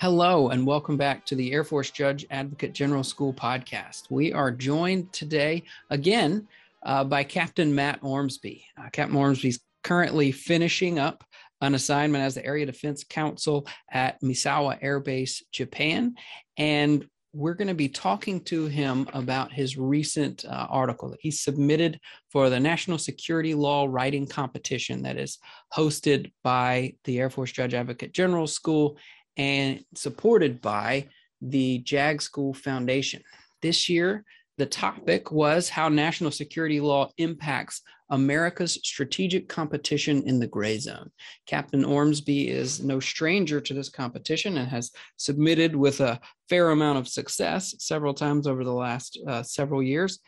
Hello, and welcome back to the Air Force Judge Advocate General School podcast. We are joined today again uh, by Captain Matt Ormsby. Uh, Captain Ormsby is currently finishing up an assignment as the Area Defense Counsel at Misawa Air Base, Japan. And we're going to be talking to him about his recent uh, article that he submitted for the National Security Law Writing Competition that is hosted by the Air Force Judge Advocate General School and supported by the JAG School Foundation. This year, the topic was how national security law impacts America's strategic competition in the gray zone. Captain Ormsby is no stranger to this competition and has submitted with a fair amount of success several times over the last uh, several years.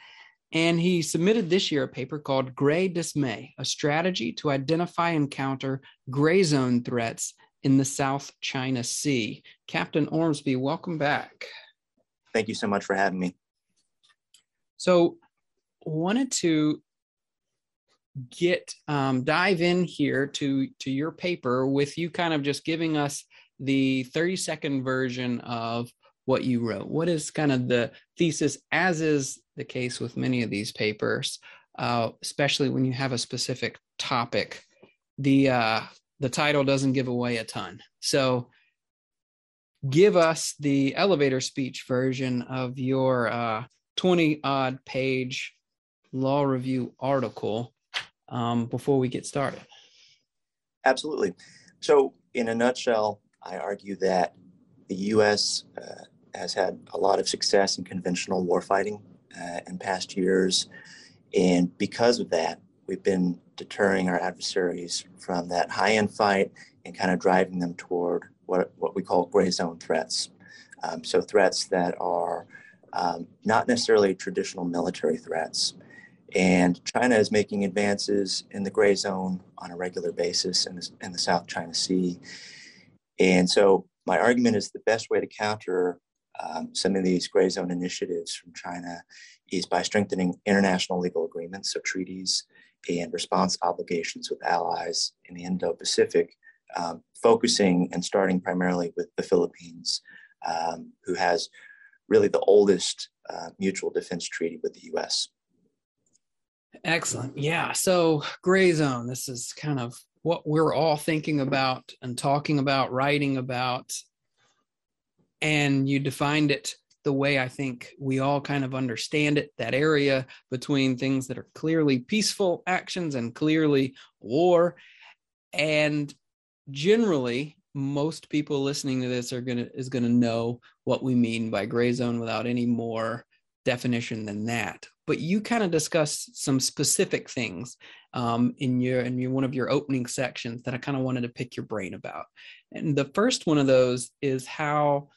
And he submitted this year a paper called Gray Dismay, a strategy to identify and counter gray zone threats in the South China Sea. Captain Ormsby, welcome back. Thank you so much for having me. So, wanted to get um, dive in here to to your paper with you kind of just giving us the 30 second version of what you wrote. What is kind of the thesis as is the case with many of these papers uh, especially when you have a specific topic? The uh, the title doesn't give away a ton. So give us the elevator speech version of your uh, 20 odd page law review article um, before we get started. Absolutely. So, in a nutshell, I argue that the U.S. Uh, has had a lot of success in conventional warfighting uh, in past years. And because of that, we've been deterring our adversaries from that high end fight and kind of driving them toward what, what we call gray zone threats. Um, so, threats that are um, not necessarily traditional military threats. And China is making advances in the gray zone on a regular basis in the, in the South China Sea. And so, my argument is the best way to counter um, some of these gray zone initiatives from China is by strengthening international legal agreements, so treaties, and response obligations with allies in the Indo Pacific, um, focusing and starting primarily with the Philippines, um, who has really the oldest uh, mutual defense treaty with the US. Excellent. Yeah. So, gray zone, this is kind of what we're all thinking about and talking about, writing about. And you defined it the way I think we all kind of understand it that area between things that are clearly peaceful actions and clearly war. And generally, most people listening to this are gonna is gonna know what we mean by gray zone without any more definition than that. But you kind of discuss some specific things um, in your in your, one of your opening sections that I kind of wanted to pick your brain about. And the first one of those is how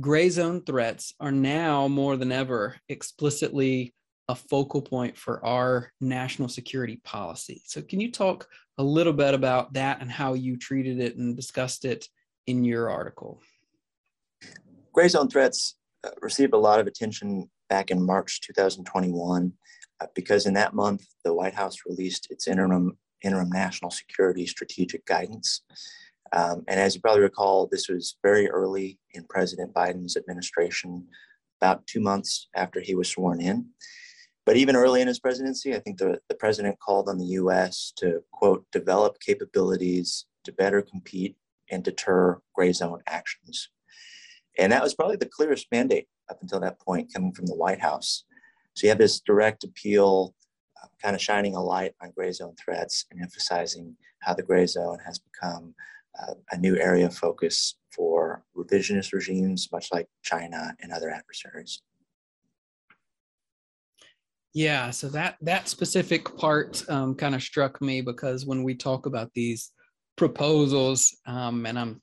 gray zone threats are now more than ever explicitly a focal point for our national security policy. So, can you talk a little bit about that and how you treated it and discussed it in your article? Gray zone threats uh, received a lot of attention back in March 2021 uh, because in that month, the White House released its interim, interim national security strategic guidance. Um, and as you probably recall, this was very early in President Biden's administration, about two months after he was sworn in. But even early in his presidency, I think the, the president called on the US to, quote, develop capabilities to better compete and deter gray zone actions. And that was probably the clearest mandate up until that point coming from the White House. So you have this direct appeal, uh, kind of shining a light on gray zone threats and emphasizing how the gray zone has become uh, a new area of focus for revisionist regimes, much like China and other adversaries. Yeah, so that that specific part um, kind of struck me because when we talk about these proposals, um, and I'm,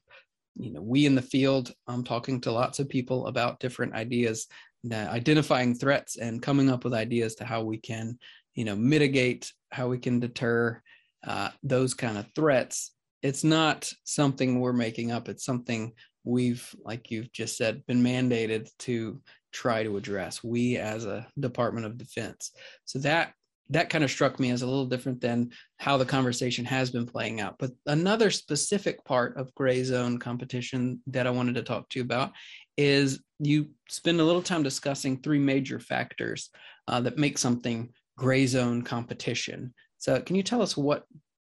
you know, we in the field, I'm talking to lots of people about different ideas, identifying threats and coming up with ideas to how we can, you know, mitigate, how we can deter, uh, those kind of threats, it's not something we're making up. It's something we've, like you've just said, been mandated to try to address. We as a Department of Defense. So that that kind of struck me as a little different than how the conversation has been playing out. But another specific part of gray zone competition that I wanted to talk to you about is you spend a little time discussing three major factors uh, that make something gray zone competition. So, can you tell us what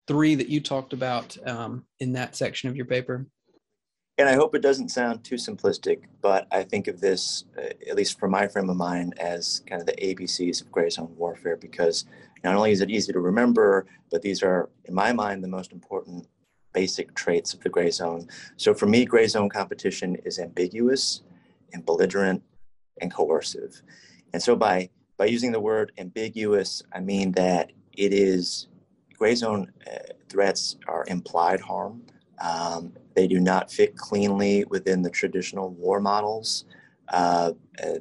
three that you talked about um, in that section of your paper? And I hope it doesn't sound too simplistic, but I think of this, uh, at least from my frame of mind, as kind of the ABCs of gray zone warfare because not only is it easy to remember, but these are, in my mind, the most important basic traits of the gray zone. So for me, gray zone competition is ambiguous and belligerent and coercive. And so by by using the word ambiguous, I mean that it is gray zone uh, threats are implied harm. Um, they do not fit cleanly within the traditional war models uh,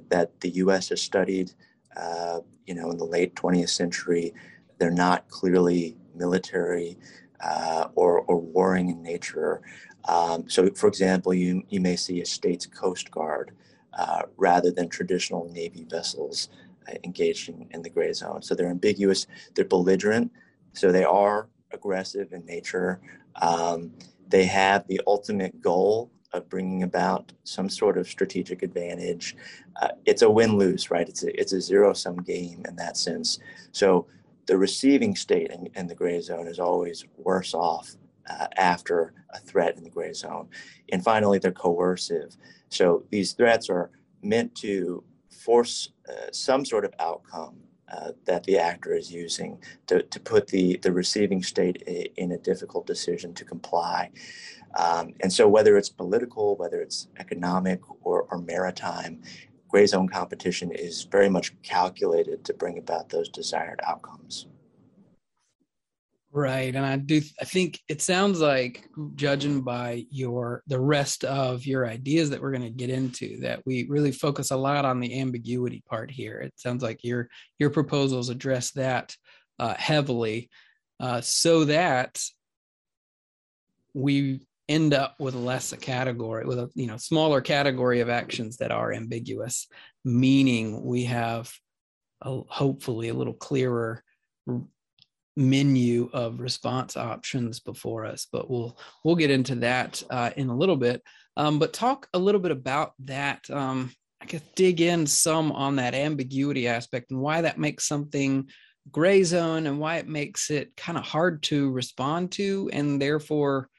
that the U.S. has studied. Uh, you know, in the late 20th century, they're not clearly military uh, or, or warring in nature. Um, so, for example, you, you may see a state's coast guard uh, rather than traditional Navy vessels uh, engaged in, in, the gray zone. So they're ambiguous, they're belligerent, so they are aggressive in nature. Um, they have the ultimate goal of bringing about some sort of strategic advantage. Uh, it's a win lose, right? It's a, it's a zero sum game in that sense. So the receiving state in, in the gray zone is always worse off uh, after a threat in the gray zone. And finally, they're coercive. So these threats are meant to force uh, some sort of outcome uh, that the actor is using to, to put the, the receiving state in a difficult decision to comply. Um, and so, whether it's political, whether it's economic or, or maritime, gray zone competition is very much calculated to bring about those desired outcomes. Right. And I do I think it sounds like judging by your the rest of your ideas that we're going to get into that we really focus a lot on the ambiguity part here. It sounds like your your proposals address that uh, heavily uh, so that we end up with less a category with a you know smaller category of actions that are ambiguous meaning we have a, hopefully a little clearer menu of response options before us but we'll we'll get into that uh, in a little bit um, but talk a little bit about that um, i guess dig in some on that ambiguity aspect and why that makes something gray zone and why it makes it kind of hard to respond to and therefore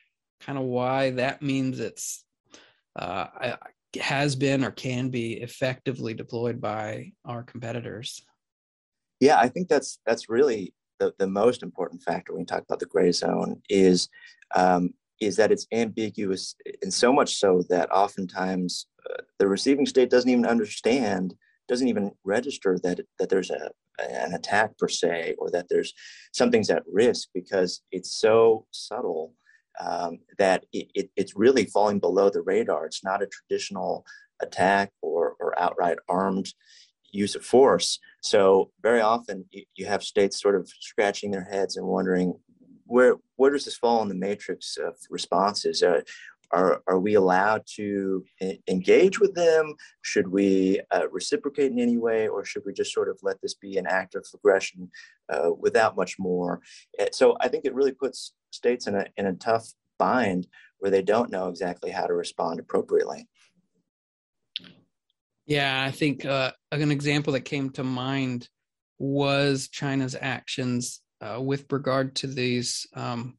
kind of why that means it's uh, has been or can be effectively deployed by our competitors. Yeah, I think that's that's really the, the most important factor when you talk about the gray zone is um, is that it's ambiguous, and so much so that oftentimes uh, the receiving state doesn't even understand, doesn't even register that that there's a an attack per se, or that there's something's at risk because it's so subtle um, that it, it, it's really falling below the radar. It's not a traditional attack or, or outright armed use of force. So very often you, you have states sort of scratching their heads and wondering where where does this fall in the matrix of responses? Uh, are, are we allowed to engage with them? Should we uh, reciprocate in any way, or should we just sort of let this be an act of aggression uh, without much more? Uh, so I think it really puts states in a, in a tough bind where they don't know exactly how to respond appropriately. Yeah, I think uh, an example that came to mind was China's actions uh, with regard to these um,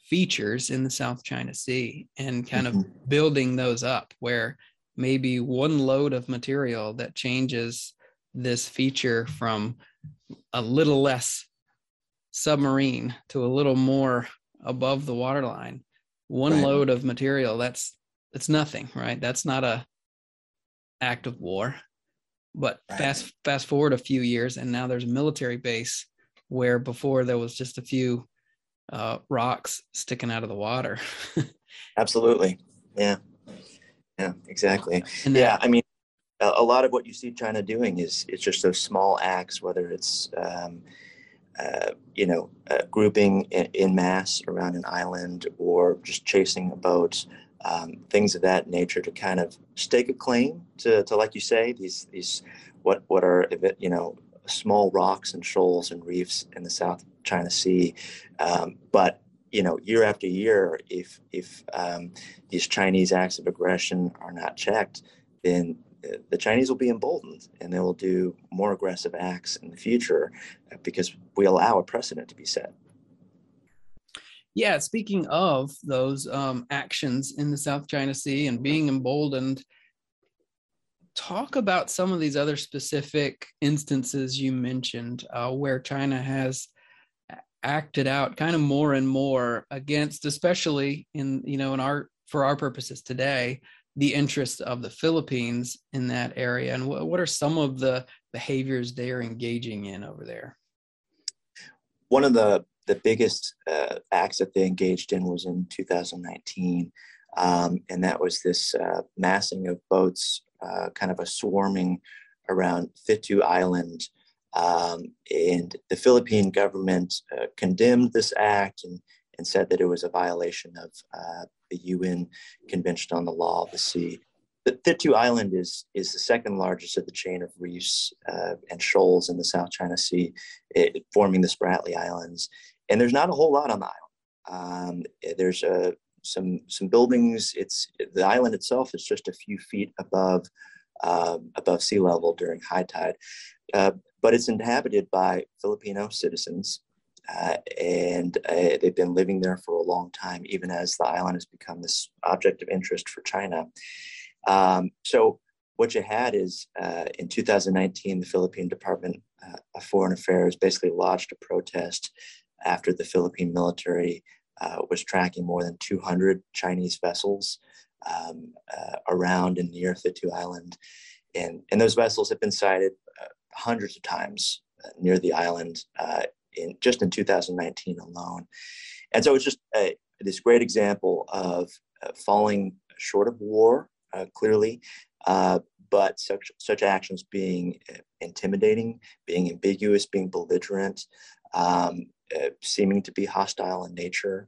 features in the South China Sea and kind mm-hmm. of building those up where maybe one load of material that changes this feature from a little less submarine to a little more above the waterline one right. load of material that's it's nothing right that's not a act of war. But right. fast fast forward a few years and now there's a military base where before there was just a few uh, rocks sticking out of the water. Absolutely. Yeah. Yeah exactly. And yeah i mean a, a, lot of what you see china doing is it's just those small acts whether it's um, uh, you know, uh, grouping in, in, mass around an island or just chasing a boat, um, things of that nature to kind of stake a claim to, to, like you say, these, these, what, what are, you know, small rocks and shoals and reefs in the South China Sea. Um, but, you know, year after year, if, if um, these Chinese acts of aggression are not checked, then the Chinese will be emboldened and they will do more aggressive acts in the future because we allow a precedent to be set. Yeah, speaking of those um, actions in the South China Sea and being emboldened, talk about some of these other specific instances you mentioned uh, where China has acted out kind of more and more against, especially in you know in our for our purposes today, the interests of the Philippines in that area, and what, what are some of the behaviors they're engaging in over there? One of the the biggest uh, acts that they engaged in was in 2019, um, and that was this uh, massing of boats, uh, kind of a swarming around Thitu Island. Um, and the Philippine government uh, condemned this act and, and said that it was a violation of uh, the UN Convention on the Law of the Sea. The Thitu Island is, is the second largest of the chain of reefs uh, and shoals in the South China Sea, it, forming the Spratly Islands. And there's not a whole lot on the island. Um, there's a, uh, some some buildings. It's the island itself is just a few feet above um, above sea level during high tide, uh, but it's inhabited by Filipino citizens uh, and uh, they've been living there for a long time, even as the island has become this object of interest for China. Um, so, what you had is uh, in 2019, the Philippine Department uh, of Foreign Affairs basically lodged a protest after the Philippine military uh, was tracking more than 200 Chinese vessels um, uh, around and near Thitu Island. And, and those vessels have been sighted hundreds of times near the island in just in 2019 alone. And so it's just a, this great example of uh, falling short of war, uh, clearly, uh, but such such actions being uh, intimidating, being ambiguous, being belligerent, um, uh, seeming to be hostile in nature,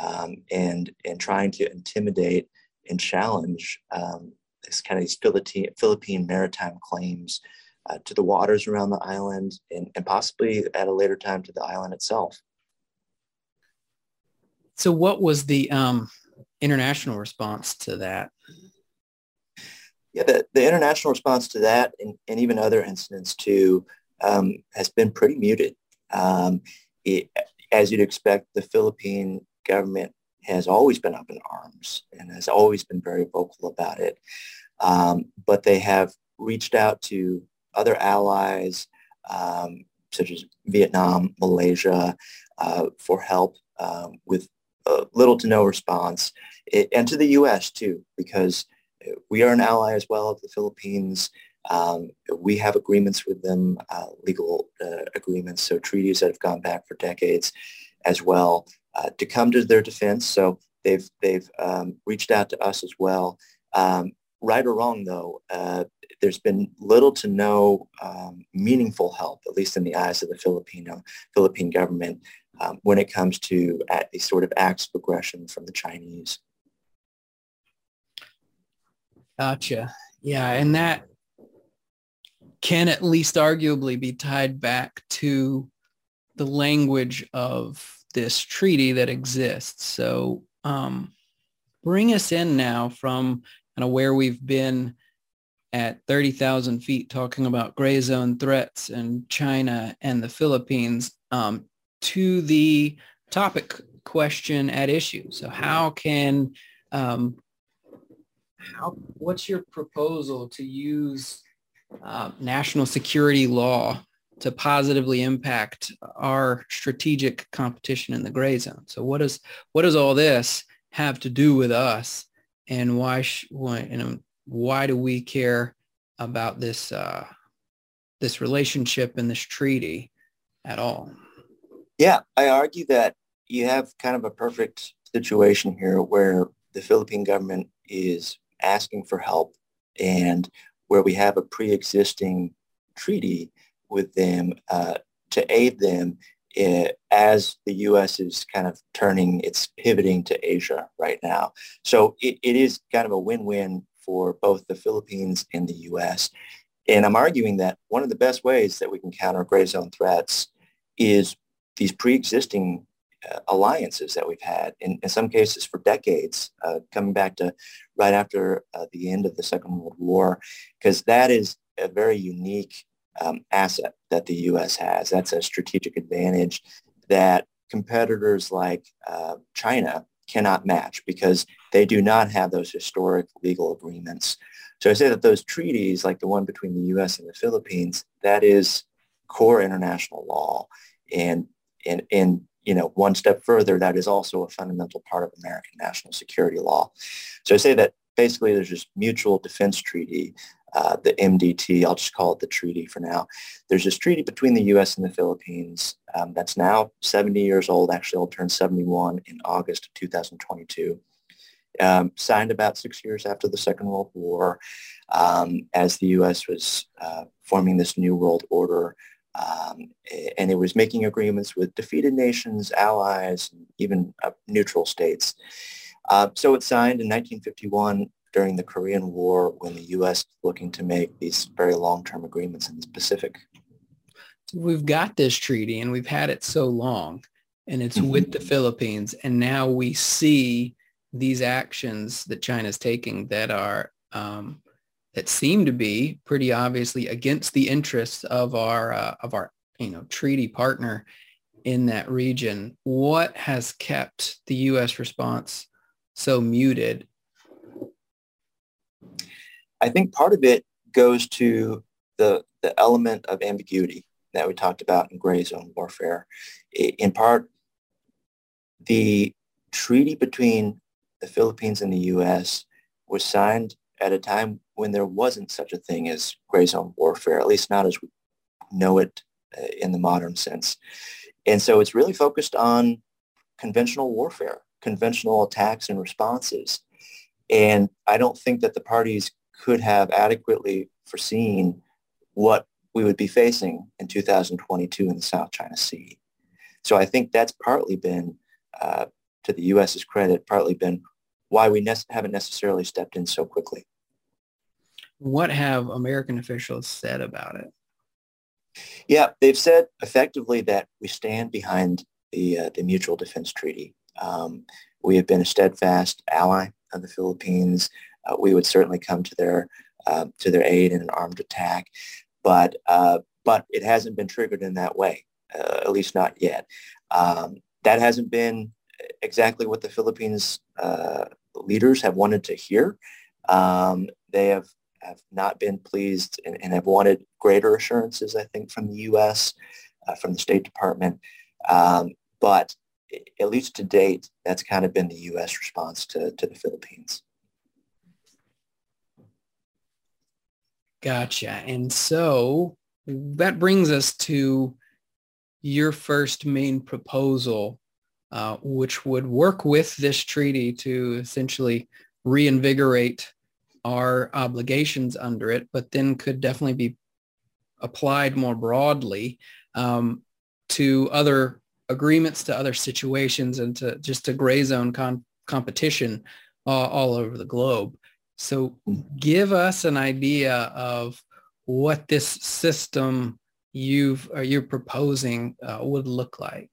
um, and and trying to intimidate and challenge um, this kind of these Philippine, Philippine maritime claims uh, to the waters around the island and, and possibly at a later time to the island itself. So, what was the um, international response to that? Yeah, the, the international response to that and, and even other incidents too um, has been pretty muted. Um, it, as you'd expect, the Philippine government has always been up in arms and has always been very vocal about it. Um, but they have reached out to other allies um, such as Vietnam, Malaysia, uh, for help um, with uh, little to no response, it, and to the U.S. too, because we are an ally as well of the Philippines. Um, we have agreements with them, uh, legal uh, agreements, so treaties that have gone back for decades as well, uh, to come to their defense. So they've they've um, reached out to us as well. Um, right or wrong, though, uh, there's been little to no um, meaningful help, at least in the eyes of the Filipino Philippine government, um, when it comes to at these sort of acts of aggression from the Chinese. Gotcha. Yeah, and that can at least arguably be tied back to the language of this treaty that exists. So um, bring us in now from kind of where we've been at 30,000 feet talking about gray zone threats and China and the Philippines um, to the topic question at issue. So how can, um, how, what's your proposal to use uh, national security law to positively impact our strategic competition in the gray zone? So what does, what does all this have to do with us and why, sh- why you know, why do we care about this uh, this relationship and this treaty at all? Yeah, I argue that you have kind of a perfect situation here where the Philippine government is asking for help and where we have a pre-existing treaty with them uh, to aid them it, as the U.S. is kind of turning, it's pivoting to Asia right now. So it, it is kind of a win-win for both the Philippines and the U.S. And I'm arguing that one of the best ways that we can counter gray zone threats is these pre-existing uh, alliances that we've had in, in some cases for decades, uh, coming back to right after uh, the end of the Second World War, because that is a very unique um, asset that the U.S. has. That's a strategic advantage that competitors like uh, China cannot match because they do not have those historic legal agreements. So I say that those treaties, like the one between the U.S. and the Philippines, that is core international law. And, and, and you know, one step further, that is also a fundamental part of American national security law. So I say that basically there's this mutual defense treaty uh, the MDT. I'll just call it the treaty for now. There's this treaty between the U.S. and the Philippines um, that's now 70 years old. Actually, it'll turn 71 in August of 2022. Um, signed about six years after the Second World War, um, as the U.S. was uh, forming this new world order, um, and it was making agreements with defeated nations, allies, even uh, neutral states. Uh, so it signed in 1951 during the Korean War when the U.S. was looking to make these very long-term agreements in the Pacific. We've got this treaty and we've had it so long and it's mm-hmm. with the Philippines. And now we see these actions that China's taking that are um, that seem to be pretty obviously against the interests of our uh, of our you know treaty partner in that region. What has kept the U.S. response so muted I think part of it goes to the, the element of ambiguity that we talked about in gray zone warfare. In part, the treaty between the Philippines and the U.S. was signed at a time when there wasn't such a thing as gray zone warfare, at least not as we know it uh, in the modern sense. And so it's really focused on conventional warfare, conventional attacks and responses. And I don't think that the parties could have adequately foreseen what we would be facing in 2022 in the South China Sea. So I think that's partly been, uh, to the U.S.'s credit, partly been why we ne- haven't necessarily stepped in so quickly. What have American officials said about it? Yeah, they've said effectively that we stand behind the, uh, the Mutual Defense Treaty. Um, we have been a steadfast ally of the Philippines uh, we would certainly come to their uh, to their aid in an armed attack. But uh, but it hasn't been triggered in that way, uh, at least not yet. Um, that hasn't been exactly what the Philippines uh, leaders have wanted to hear. Um, they have have not been pleased and, and, have wanted greater assurances, I think, from the U.S., uh, from the State Department. Um, but at least to date, that's kind of been the U.S. response to, to the Philippines. Gotcha. And so that brings us to your first main proposal, uh, which would work with this treaty to essentially reinvigorate our obligations under it, but then could definitely be applied more broadly um, to other agreements, to other situations, and to just a gray zone con- competition uh, all over the globe. So give us an idea of what this system you've or you're proposing uh, would look like.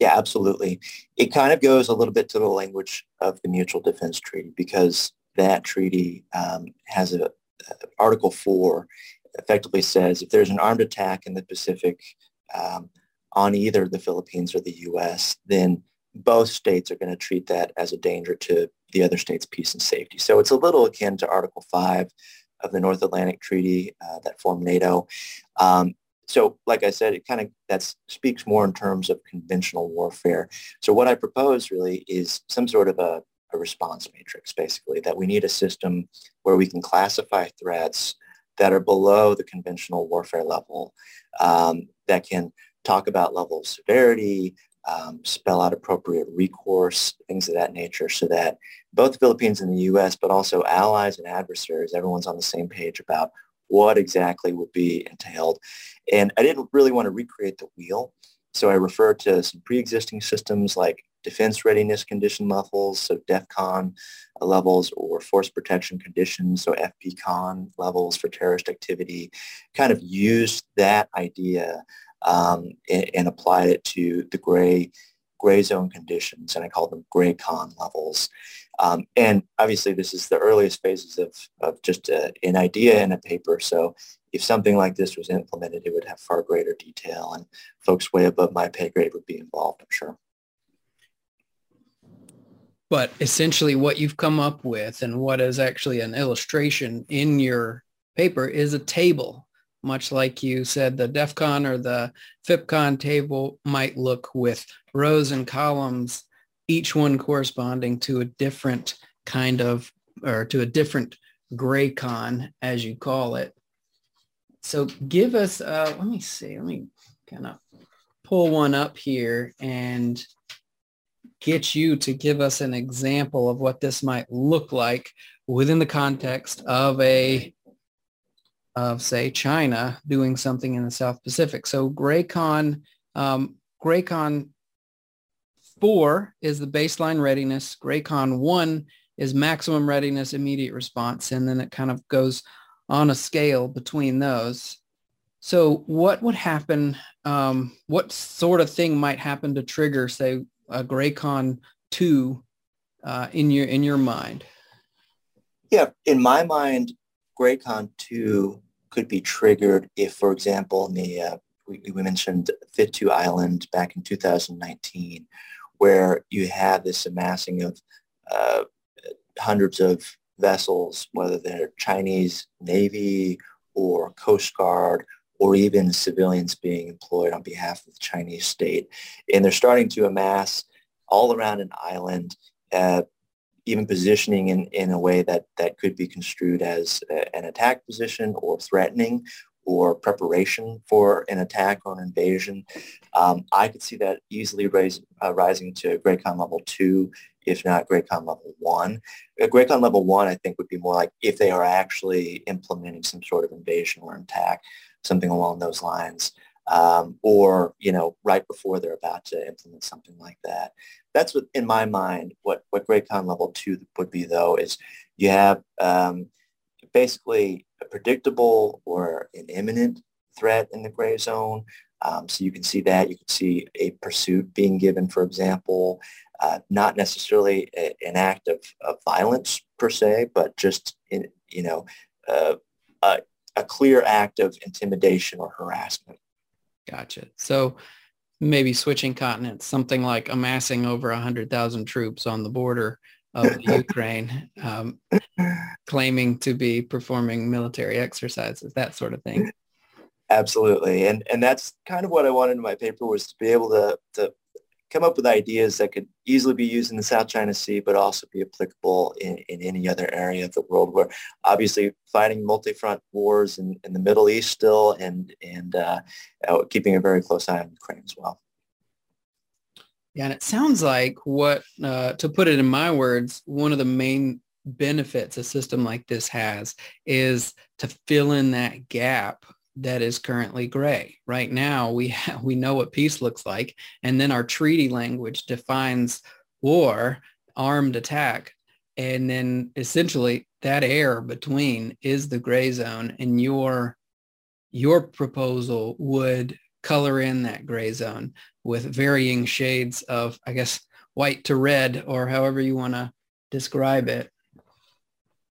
Yeah, absolutely. It kind of goes a little bit to the language of the Mutual Defense Treaty because that treaty um, has a, a Article 4 effectively says if there's an armed attack in the Pacific um, on either the Philippines or the U.S., then both states are going to treat that as a danger to the other states' peace and safety. So it's a little akin to Article 5 of the North Atlantic Treaty uh, that formed NATO. Um, so like I said, it kind of that speaks more in terms of conventional warfare. So what I propose really is some sort of a, a response matrix, basically, that we need a system where we can classify threats that are below the conventional warfare level, um, that can talk about level of severity, um, spell out appropriate recourse, things of that nature, so that both the Philippines and the U.S., but also allies and adversaries, everyone's on the same page about what exactly would be entailed. And I didn't really want to recreate the wheel. So I referred to some pre-existing systems like defense readiness condition levels, so DEFCON levels, or force protection conditions, so FPCON levels for terrorist activity, kind of used that idea um, and, and, applied it to the gray gray zone conditions, and I call them gray con levels. Um, and obviously, this is the earliest phases of, of just a, an idea in a paper. So if something like this was implemented, it would have far greater detail, and folks way above my pay grade would be involved, I'm sure. But essentially what you've come up with and what is actually an illustration in your paper is a table, much like you said the DEFCON or the FIPCON table might look with rows and columns, each one corresponding to a different kind of, or to a different gray con, as you call it. So give us, uh, let me see, let me kind of pull one up here and get you to give us an example of what this might look like within the context of a of say China doing something in the South Pacific. So GRAYCON, um, GRAYCON 4 is the baseline readiness. GRAYCON 1 is maximum readiness, immediate response. And then it kind of goes on a scale between those. So what would happen, um, what sort of thing might happen to trigger, say, a Graycon two uh, in your in your mind? Yeah, in my mind, Graycon two could be triggered if, for example, in the uh, we, we mentioned Thitu Island back in 2019, where you had this amassing of uh, hundreds of vessels, whether they're Chinese Navy or Coast Guard or even civilians being employed on behalf of the Chinese state. And they're starting to amass all around an island, uh, even positioning in, in a way that, that could be construed as a, an attack position or threatening or preparation for an attack or an invasion. Um, I could see that easily raise, uh, rising to GRAYCON level two, if not GRAYCON level one. Uh, GRAYCON level one, I think, would be more like if they are actually implementing some sort of invasion or attack something along those lines. Um, or you know right before they're about to implement something like that. That's what in my mind what what GRAYCON level two would be though is you have um, basically a predictable or an imminent threat in the gray zone. Um, so you can see that you can see a pursuit being given, for example, uh, not necessarily a, an act of, of, violence per se, but just in you know uh, uh, a clear act of intimidation or harassment. Gotcha. So maybe switching continents, something like amassing over 100,000 troops on the border of Ukraine, um, claiming to be performing military exercises, that sort of thing. Absolutely. And, and that's kind of what I wanted in my paper was to be able to, to come up with ideas that could easily be used in the South China Sea, but also be applicable in, in any other area of the world where obviously fighting multi-front wars in, in the Middle East still and, and uh, uh, keeping a very close eye on Ukraine as well. Yeah, and it sounds like what, uh, to put it in my words, one of the main benefits a system like this has is to fill in that gap that is currently gray. Right now, we we know what peace looks like, and then our treaty language defines war, armed attack, and then essentially that air between is the gray zone, and your your proposal would color in that gray zone with varying shades of, I guess, white to red, or however you want to describe it.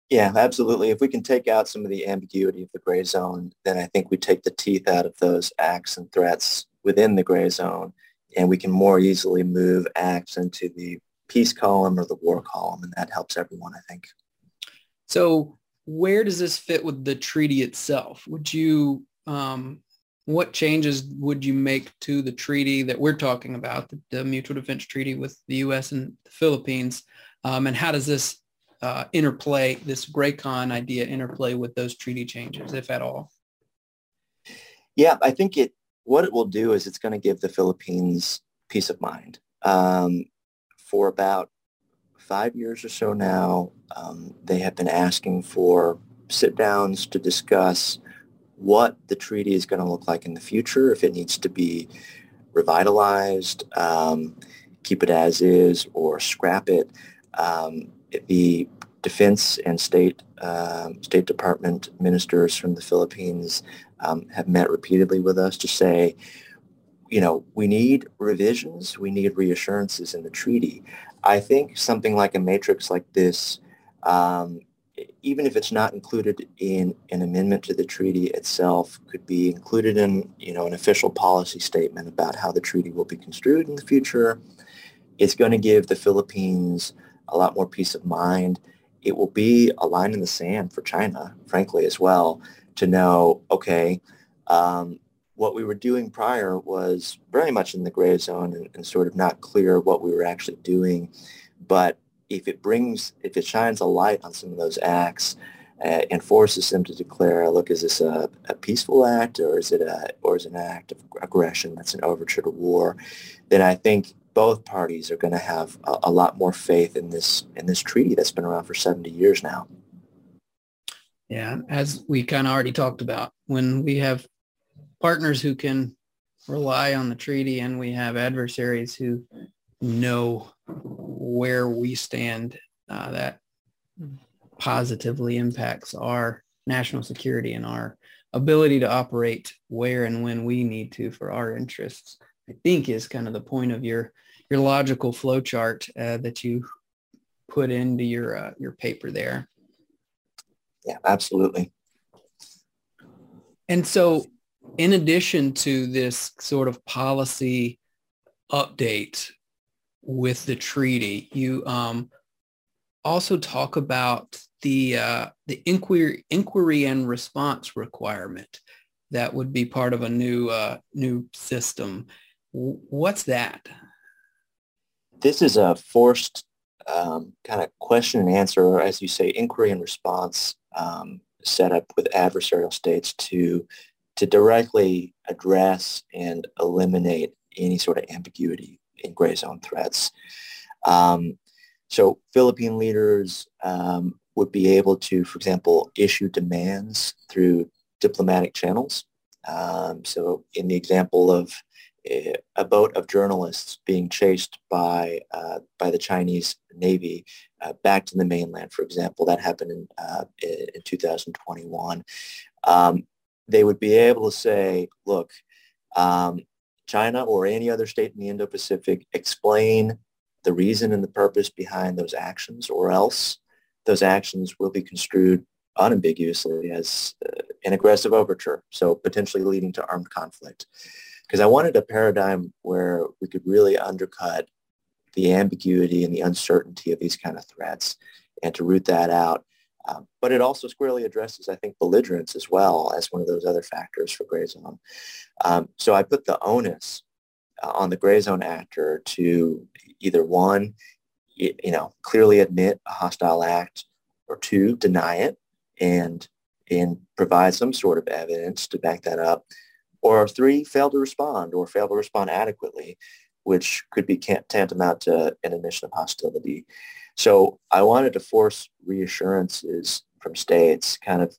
Yeah, absolutely. If we can take out some of the ambiguity of the gray zone, then I think we take the teeth out of those acts and threats within the gray zone, and we can more easily move acts into the peace column or the war column, and that helps everyone, I think. So where does this fit with the treaty itself? Would you, um, what changes would you make to the treaty that we're talking about, the, the Mutual Defense Treaty with the U.S. and the Philippines? Um, and how does this uh, interplay, this GRAYCON idea interplay with those treaty changes, if at all? Yeah, I think it. What it will do is it's going to give the Philippines peace of mind. Um, for about five years or so now, um, they have been asking for sit downs to discuss what the treaty is going to look like in the future, if it needs to be revitalized, um, keep it as is, or scrap it. Um, the defense and state um, State Department ministers from the Philippines um, have met repeatedly with us to say, you know, we need revisions, we need reassurances in the treaty. I think something like a matrix like this, um, even if it's not included in an amendment to the treaty itself, could be included in, you know, an official policy statement about how the treaty will be construed in the future. It's going to give the Philippines a lot more peace of mind. It will be a line in the sand for China, frankly, as well, to know, okay, um, what we were doing prior was very much in the gray zone and, and, sort of not clear what we were actually doing. But if it brings, if it shines a light on some of those acts uh, and forces them to declare, look, is this a, a, peaceful act or is it a, or is it an act of aggression that's an overture to war, then I think both parties are going to have a, a lot more faith in this in this treaty that's been around for 70 years now. Yeah, as we kind of already talked about, when we have partners who can rely on the treaty and we have adversaries who know where we stand, uh, that positively impacts our national security and our ability to operate where and when we need to for our interests. I think is kind of the point of your your logical flow chart uh, that you put into your uh, your paper there. Yeah, absolutely. And so, in addition to this sort of policy update with the treaty, you um, also talk about the uh, the inquiry inquiry and response requirement that would be part of a new uh, new system. What's that? This is a forced um, kind of question and answer, or as you say, inquiry and response um, setup with adversarial states to to directly address and eliminate any sort of ambiguity in gray zone threats. Um, so Philippine leaders um, would be able to, for example, issue demands through diplomatic channels. Um, so in the example of a boat of journalists being chased by uh, by the Chinese Navy uh, back to the mainland, for example. That happened in, uh, in 2021. Um, they would be able to say, look, um, China or any other state in the Indo-Pacific, explain the reason and the purpose behind those actions, or else those actions will be construed unambiguously as uh, an aggressive overture, so potentially leading to armed conflict because I wanted a paradigm where we could really undercut the ambiguity and the uncertainty of these kind of threats and to root that out. Um, but it also squarely addresses, I think, belligerence as well as one of those other factors for gray zone. Um, so I put the onus uh, on the gray zone actor to either one, you, you know, clearly admit a hostile act, or two, deny it and and provide some sort of evidence to back that up or three, fail to respond or fail to respond adequately, which could be tantamount to an admission of hostility. So I wanted to force reassurances from states, kind of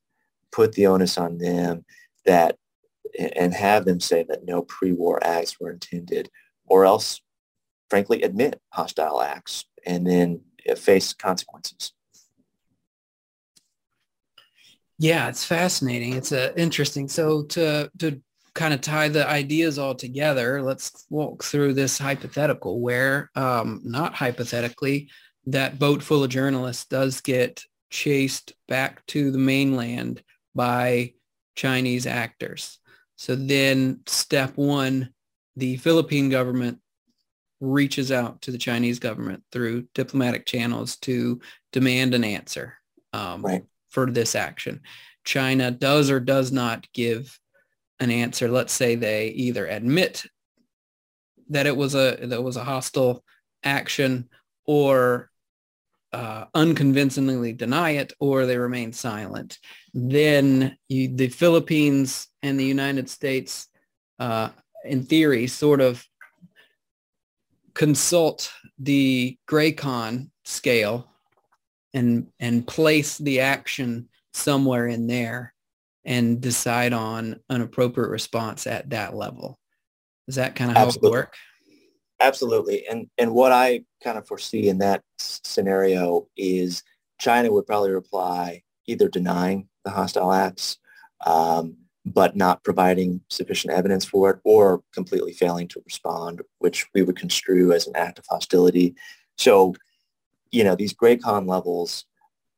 put the onus on them that and have them say that no pre-war acts were intended or else frankly admit hostile acts and then face consequences. Yeah, it's fascinating. It's uh, interesting. So to to kind of tie the ideas all together, let's walk through this hypothetical where, um, not hypothetically, that boat full of journalists does get chased back to the mainland by Chinese actors. So then step one, the Philippine government reaches out to the Chinese government through diplomatic channels to demand an answer um, right. for this action. China does or does not give an answer, let's say they either admit that it was a that was a hostile action or uh, unconvincingly deny it or they remain silent, then you, the Philippines and the United States, uh, in theory, sort of consult the GRAYCON scale and and place the action somewhere in there and decide on an appropriate response at that level. Is that kind of how Absolutely. it work? Absolutely. And and what I kind of foresee in that scenario is China would probably reply either denying the hostile acts, um, but not providing sufficient evidence for it, or completely failing to respond, which we would construe as an act of hostility. So, you know, these GRAYCON levels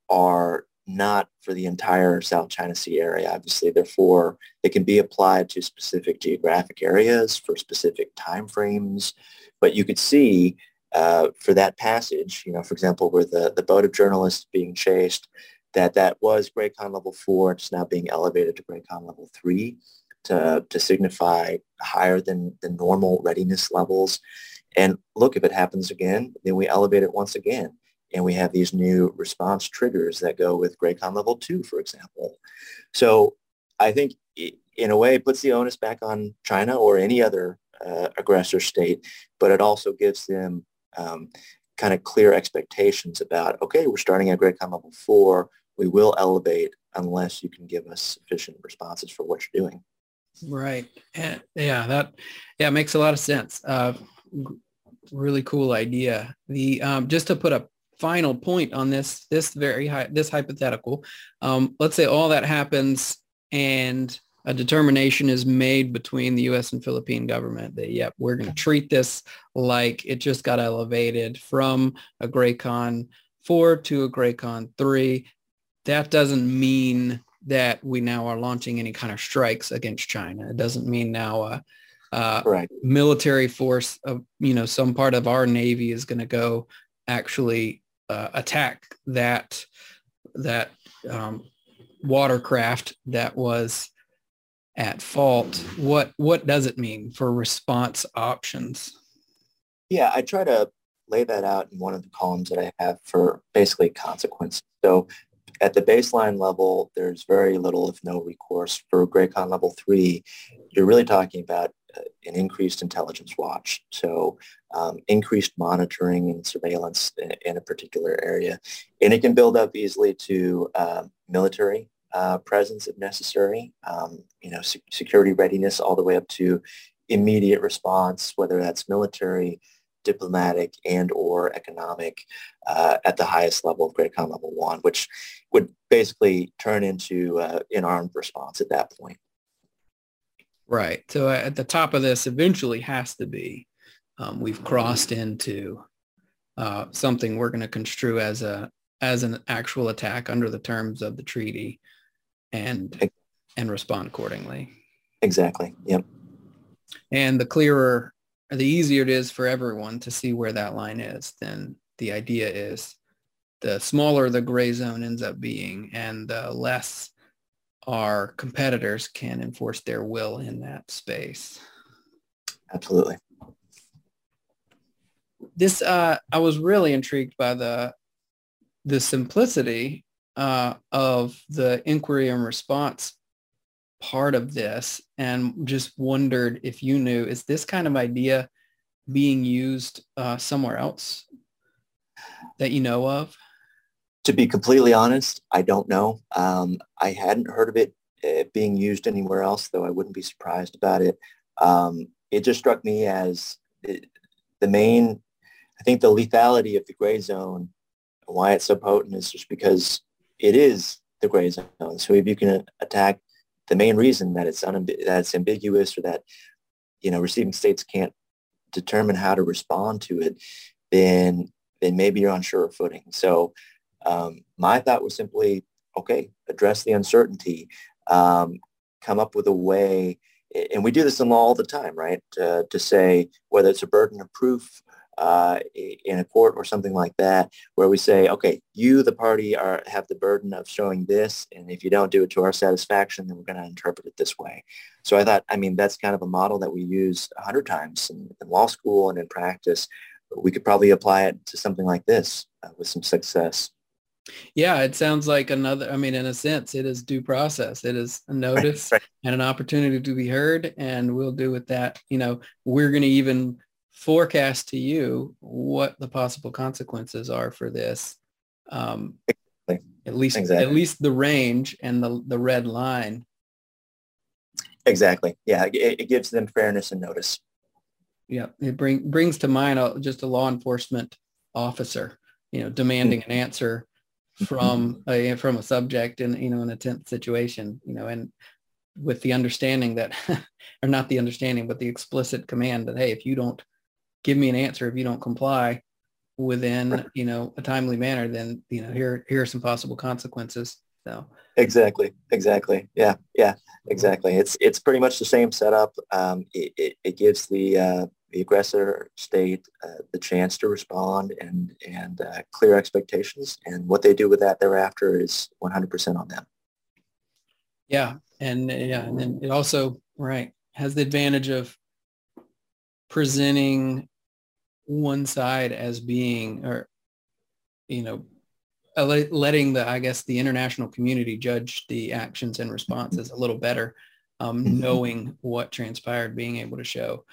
are not for the entire South China Sea area. Obviously, therefore, they can be applied to specific geographic areas for specific timeframes. But you could see uh, for that passage, you know, for example, where the, the boat of journalists being chased, that that was GRAYCON level four. It's now being elevated to GRAYCON level three to, to signify higher than the normal readiness levels. And look, if it happens again, then we elevate it once again. And we have these new response triggers that go with GRAYCON level two, for example. So I think in a way it puts the onus back on China or any other uh, aggressor state, but it also gives them um, kind of clear expectations about, okay, we're starting at GRAYCON level four. We will elevate unless you can give us sufficient responses for what you're doing. Right. Yeah, that yeah makes a lot of sense. Uh, really cool idea. The um, just to put a final point on this this very high this hypothetical. Um, let's say all that happens and a determination is made between the U.S. and Philippine government that, yep, we're going to treat this like it just got elevated from a GRAYCON 4 to a GRAYCON 3. That doesn't mean that we now are launching any kind of strikes against China. It doesn't mean now a, a right. military force of, you know, some part of our Navy is going to go actually uh, attack that, that um, watercraft that was at fault, what what does it mean for response options? Yeah, I try to lay that out in one of the columns that I have for basically consequences. So at the baseline level, there's very little, if no recourse. For GRAYCON level three, you're really talking about an increased intelligence watch. So um, increased monitoring and surveillance in, in, a particular area. And it can build up easily to uh, military uh, presence if necessary, um, you know, se- security readiness all the way up to immediate response, whether that's military, diplomatic, and or economic uh, at the highest level of GRAYCON level one, which would basically turn into uh, an armed response at that point. Right. So uh, at the top of this eventually has to be um, we've crossed into uh, something we're going to construe as a as an actual attack under the terms of the treaty and and respond accordingly. Exactly. Yep. And the clearer, the easier it is for everyone to see where that line is, then the idea is the smaller the gray zone ends up being and the less our competitors can enforce their will in that space. Absolutely. This, uh, I was really intrigued by the, the simplicity uh, of the inquiry and response part of this and just wondered if you knew, is this kind of idea being used uh, somewhere else that you know of? To be completely honest, I don't know. Um, I hadn't heard of it uh, being used anywhere else, though I wouldn't be surprised about it. Um, it just struck me as it, the main, I think the lethality of the gray zone, why it's so potent is just because it is the gray zone. So if you can attack the main reason that it's that it's ambiguous or that you know receiving states can't determine how to respond to it, then then maybe you're on surer footing. So um, my thought was simply, okay, address the uncertainty, um, come up with a way, and we do this in law all the time, right? Uh, to say whether it's a burden of proof uh, in a court or something like that, where we say, okay, you, the party, are have the burden of showing this, and if you don't do it to our satisfaction, then we're going to interpret it this way. So I thought, I mean, that's kind of a model that we use a hundred times in, in, law school and in practice. We could probably apply it to something like this uh, with some success. Yeah, it sounds like another, I mean, in a sense, it is due process. It is a notice right, right. and an opportunity to be heard. And we'll do with that, you know, we're going to even forecast to you what the possible consequences are for this. Um, at least exactly. at least the range and the the red line. Exactly. Yeah, it, it gives them fairness and notice. Yeah, it bring, brings to mind a, just a law enforcement officer, you know, demanding mm-hmm. an answer from a from a subject in you know in a tense situation, you know, and with the understanding that, or not the understanding, but the explicit command that hey, if you don't give me an answer, if you don't comply, within you know a timely manner then you know here here are some possible consequences. So. Exactly. Exactly. Yeah. Yeah. Exactly. It's it's pretty much the same setup. Um, it, it, it, gives the uh, the aggressor state uh, the chance to respond and and uh, clear expectations. And what they do with that thereafter is 100% on them. Yeah and yeah and then it also right has the advantage of presenting one side as being or you know letting the i guess the international community judge the actions and responses a little better um, mm-hmm. knowing what transpired being able to show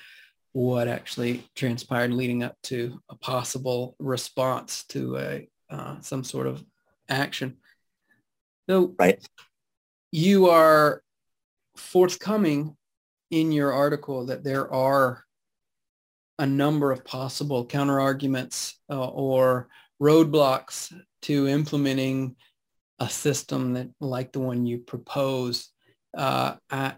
what actually transpired leading up to a possible response to a uh, some sort of action so right you are forthcoming in your article that there are a number of possible counter arguments uh, or roadblocks to implementing a system that like the one you propose. Uh, I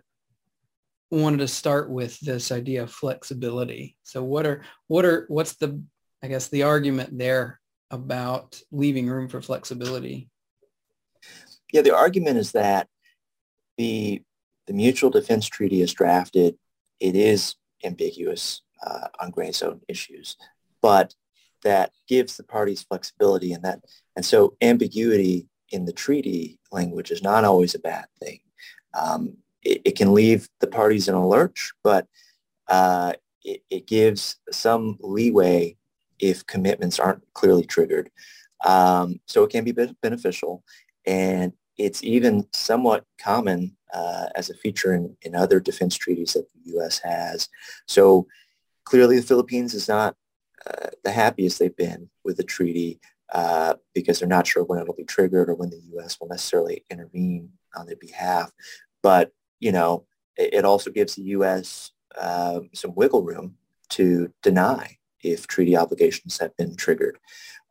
wanted to start with this idea of flexibility. So what are what are what's the I guess the argument there about leaving room for flexibility? Yeah, the argument is that the the mutual defense treaty is drafted. It is ambiguous uh, on gray zone issues, but that gives the parties flexibility and that, and so ambiguity in the treaty language is not always a bad thing. Um, it, it, can leave the parties in a lurch, but uh, it, it, gives some leeway if commitments aren't clearly triggered. Um, so it can be beneficial. And it's even somewhat common uh, as a feature in, in other defense treaties that the U.S. has. So clearly the Philippines is not uh, the happiest they've been with the treaty uh, because they're not sure when it'll be triggered or when the U.S. will necessarily intervene on their behalf. But, you know, it, it also gives the U.S. Uh, some wiggle room to deny if treaty obligations have been triggered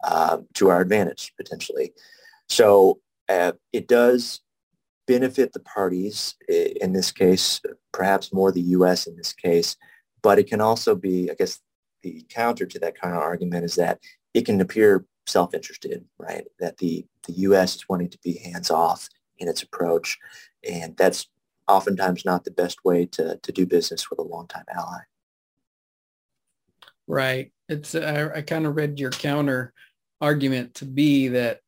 uh, to our advantage, potentially. So uh, it does benefit the parties, in this case, perhaps more the U.S. in this case, but it can also be, I guess, the counter to that kind of argument is that it can appear self-interested, right? That the, the U.S. is wanting to be hands-off in its approach, and that's oftentimes not the best way to, to do business with a longtime ally. Right. It's I, I kind of read your counter argument to be that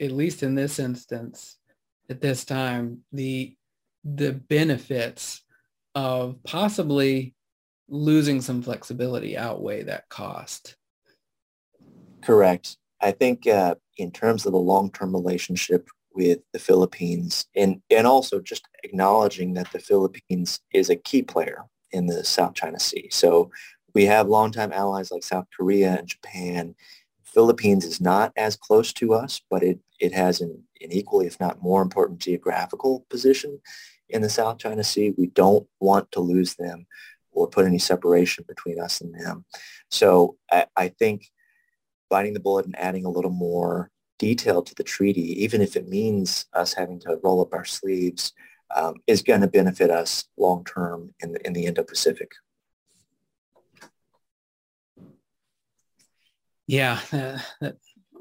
at least in this instance, at this time, the the benefits of possibly losing some flexibility outweigh that cost. Correct. I think uh, in terms of the long-term relationship with the Philippines and, and also just acknowledging that the Philippines is a key player in the South China Sea. So we have longtime allies like South Korea and Japan. Philippines is not as close to us, but it, it has an, an equally, if not more important geographical position in the South China Sea. We don't want to lose them or put any separation between us and them. So I, I think biting the bullet and adding a little more detail to the treaty, even if it means us having to roll up our sleeves, um, is going to benefit us long term in the, in the Indo-Pacific. Yeah, uh, that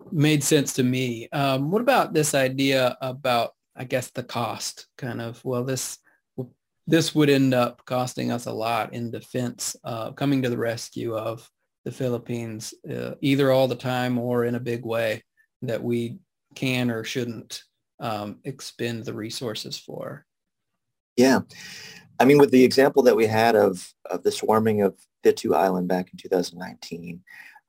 made sense to me. Um, what about this idea about, I guess, the cost? Kind of, well, this this would end up costing us a lot in defense, uh, coming to the rescue of the Philippines, uh, either all the time or in a big way that we can or shouldn't um, expend the resources for. Yeah. I mean, with the example that we had of, of the swarming of Thitu Island back in 2019,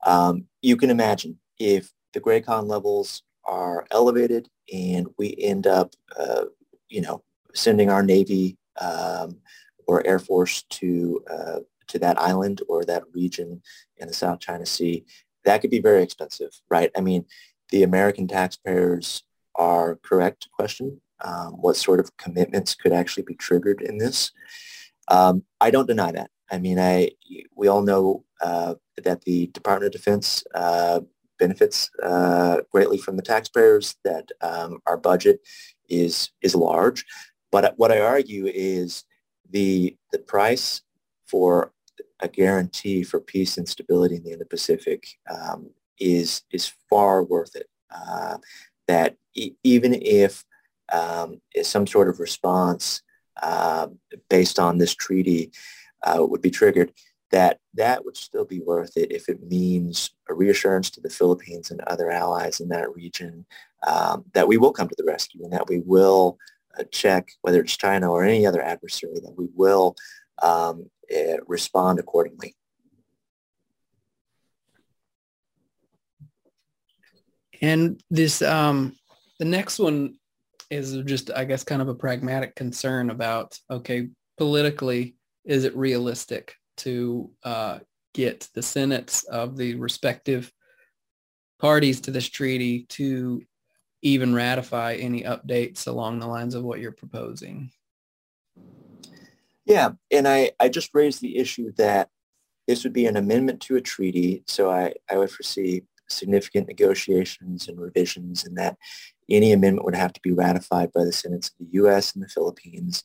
um, you can imagine if the Con levels are elevated and we end up, uh, you know, sending our Navy um, or Air Force to uh, to that island or that region in the South China Sea, that could be very expensive, right? I mean, the American taxpayers are correct question um, what sort of commitments could actually be triggered in this. Um, I don't deny that. I mean, I we all know uh, that the Department of Defense uh, benefits uh, greatly from the taxpayers. That um, our budget is is large, but what I argue is the the price for a guarantee for peace and stability in the Indo-Pacific um, is is far worth it. Uh, that e- even if um, some sort of response uh, based on this treaty uh, would be triggered, that that would still be worth it if it means a reassurance to the Philippines and other allies in that region um, that we will come to the rescue and that we will uh, check whether it's China or any other adversary that we will um, uh, respond accordingly. And this, um, the next one is just, I guess, kind of a pragmatic concern about, okay, politically, is it realistic to uh, get the senates of the respective parties to this treaty to even ratify any updates along the lines of what you're proposing? Yeah, and I, I just raised the issue that this would be an amendment to a treaty, so I, I would foresee significant negotiations and revisions and that any amendment would have to be ratified by the Senates of the U.S. and the Philippines.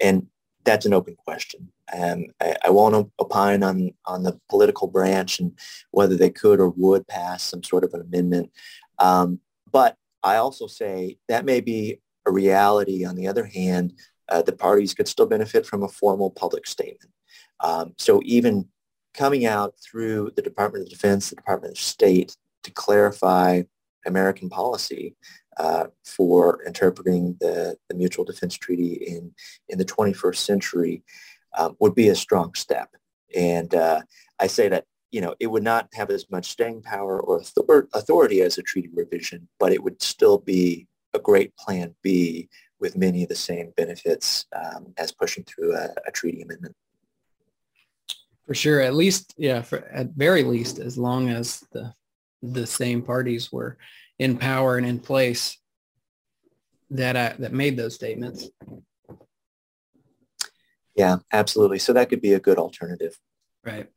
And that's an open question. Um, I, I, won't opine on, on the political branch and whether they could or would pass some sort of an amendment. Um, but I also say that may be a reality. On the other hand, uh, the parties could still benefit from a formal public statement. Um, so even coming out through the Department of Defense, the Department of State to clarify American policy uh, for interpreting the, the Mutual Defense Treaty in, in the 21st century um, would be a strong step. And uh, I say that, you know, it would not have as much staying power or authority as a treaty revision, but it would still be a great plan B with many of the same benefits um, as pushing through a, a, treaty amendment. For sure, at least, yeah, for, at very least, as long as the the same parties were in power and in place that uh, that made those statements. Yeah, absolutely. So that could be a good alternative. Right.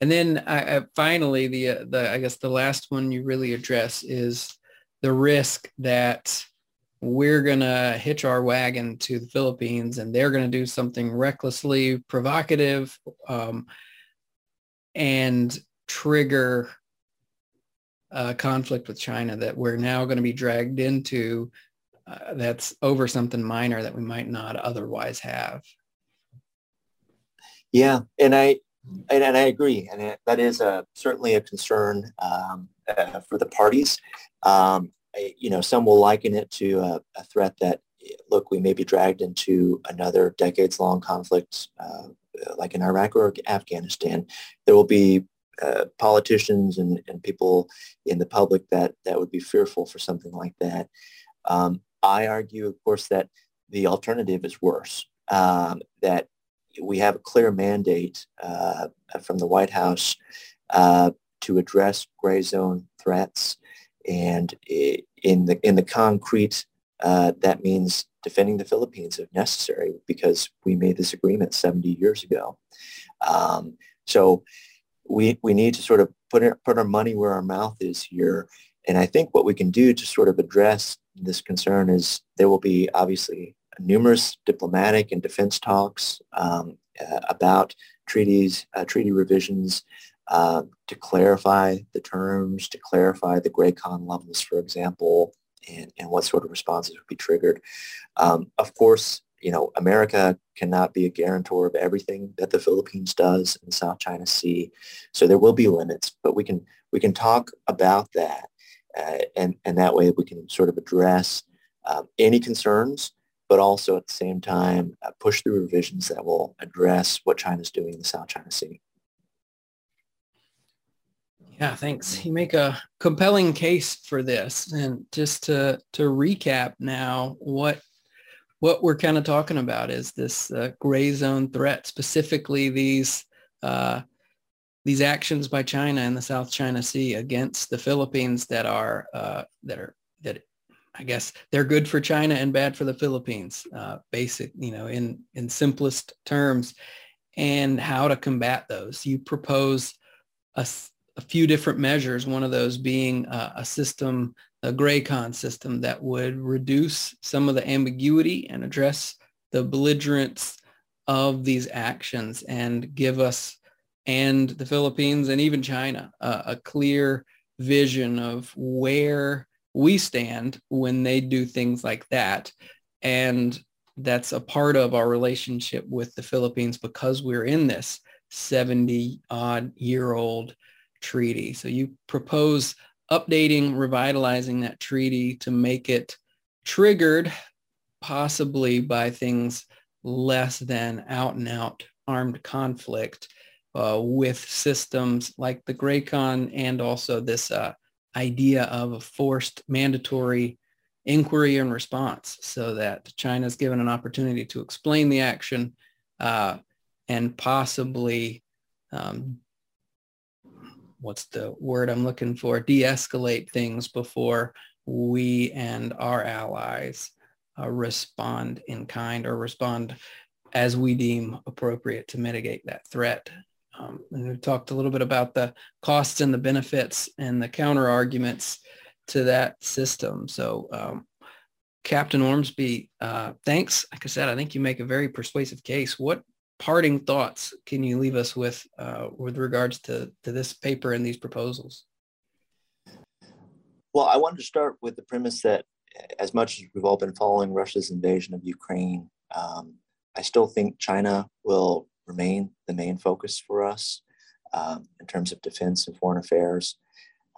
And then I, finally, the uh, the I guess the last one you really address is the risk that we're going to hitch our wagon to the Philippines and they're going to do something recklessly provocative um, and trigger a conflict with China that we're now going to be dragged into uh, that's over something minor that we might not otherwise have. Yeah, and I and, and I agree, and it, that is a, certainly a concern um, uh, for the parties. Um, you know, some will liken it to a, a, threat that, look, we may be dragged into another decades-long conflict uh, like in Iraq or Afghanistan. There will be uh, politicians and, and people in the public that, that would be fearful for something like that. Um, I argue, of course, that the alternative is worse, um, that we have a clear mandate uh, from the White House uh, to address gray zone threats and in the in the concrete, uh, that means defending the Philippines if necessary, because we made this agreement 70 years ago. Um, so we we need to sort of put our, put our money where our mouth is here. And I think what we can do to sort of address this concern is there will be obviously numerous diplomatic and defense talks um, uh, about treaties, uh, treaty revisions, uh, to clarify the terms, to clarify the GRAYCON levels, for example, and, and what sort of responses would be triggered. Um, of course, you know, America cannot be a guarantor of everything that the Philippines does in the South China Sea. So there will be limits, but we can we can talk about that, uh, and and that way we can sort of address um, any concerns, but also at the same time uh, push through revisions that will address what China's doing in the South China Sea. Yeah, thanks. You make a compelling case for this. And just to to recap now, what what we're kind of talking about is this uh, gray zone threat, specifically these uh, these actions by China in the South China Sea against the Philippines that are uh, that are that I guess they're good for China and bad for the Philippines. Uh, basic, you know, in in simplest terms, and how to combat those. You propose a, a few different measures. One of those being uh, a system, a GRAYCON system that would reduce some of the ambiguity and address the belligerence of these actions and give us and the Philippines and even China uh, a clear vision of where we stand when they do things like that. And that's a part of our relationship with the Philippines because we're in this 70 odd year old treaty. So you propose updating, revitalizing that treaty to make it triggered possibly by things less than out and out armed conflict uh, with systems like the GRAYCON and also this uh, idea of a forced mandatory inquiry and response so that China is given an opportunity to explain the action uh, and possibly, um, what's the word I'm looking for, de-escalate things before we and our allies uh, respond in kind or respond as we deem appropriate to mitigate that threat. Um, and we talked a little bit about the costs and the benefits and the counter arguments to that system. So, um, Captain Ormsby, uh, thanks. Like I said, I think you make a very persuasive case. What parting thoughts can you leave us with uh, with regards to, to this paper and these proposals? Well, I wanted to start with the premise that as much as we've all been following Russia's invasion of Ukraine, um, I still think China will remain the main focus for us um, in terms of defense and foreign affairs.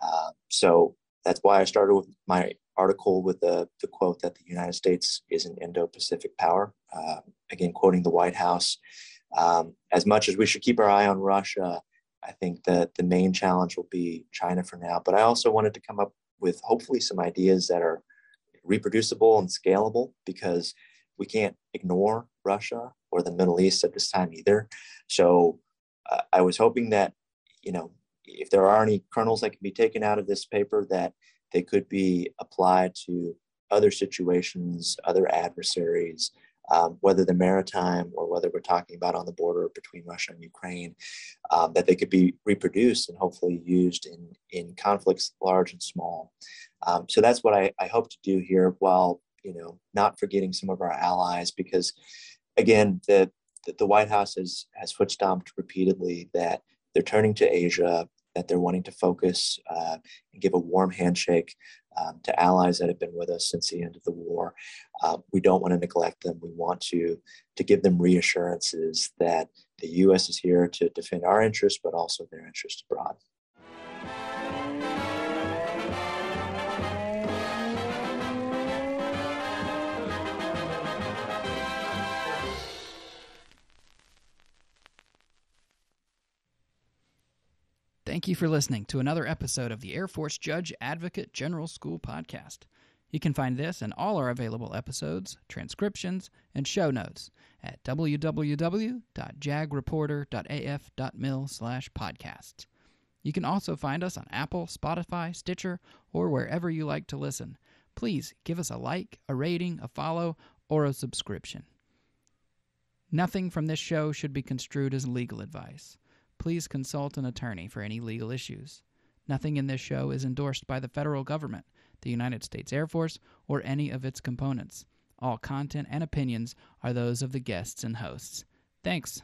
Uh, so that's why I started with my article with the, the quote that the United States is an Indo-Pacific power. Uh, again, quoting the White House. Um, as much as we should keep our eye on Russia, I think that the main challenge will be China for now. But I also wanted to come up with hopefully some ideas that are reproducible and scalable because we can't ignore Russia or the Middle East at this time either. So uh, I was hoping that, you know, if there are any kernels that can be taken out of this paper, that they could be applied to other situations, other adversaries, um, whether they're maritime or whether we're talking about on the border between Russia and Ukraine, um, that they could be reproduced and hopefully used in, in conflicts large and small. Um, so that's what I, I hope to do here while, you know, not forgetting some of our allies because again, the, the, the White House has, has foot stomped repeatedly that they're turning to Asia, that they're wanting to focus uh, and give a warm handshake um, to allies that have been with us since the end of the war. Uh, we don't want to neglect them. We want to to give them reassurances that the U.S. is here to defend our interests, but also their interests abroad. Thank you for listening to another episode of the Air Force Judge Advocate General School podcast. You can find this and all our available episodes, transcriptions, and show notes at www.jagreporter.af.mil slash podcasts. You can also find us on Apple, Spotify, Stitcher, or wherever you like to listen. Please give us a like, a rating, a follow, or a subscription. Nothing from this show should be construed as legal advice please consult an attorney for any legal issues. Nothing in this show is endorsed by the federal government, the United States Air Force, or any of its components. All content and opinions are those of the guests and hosts. Thanks.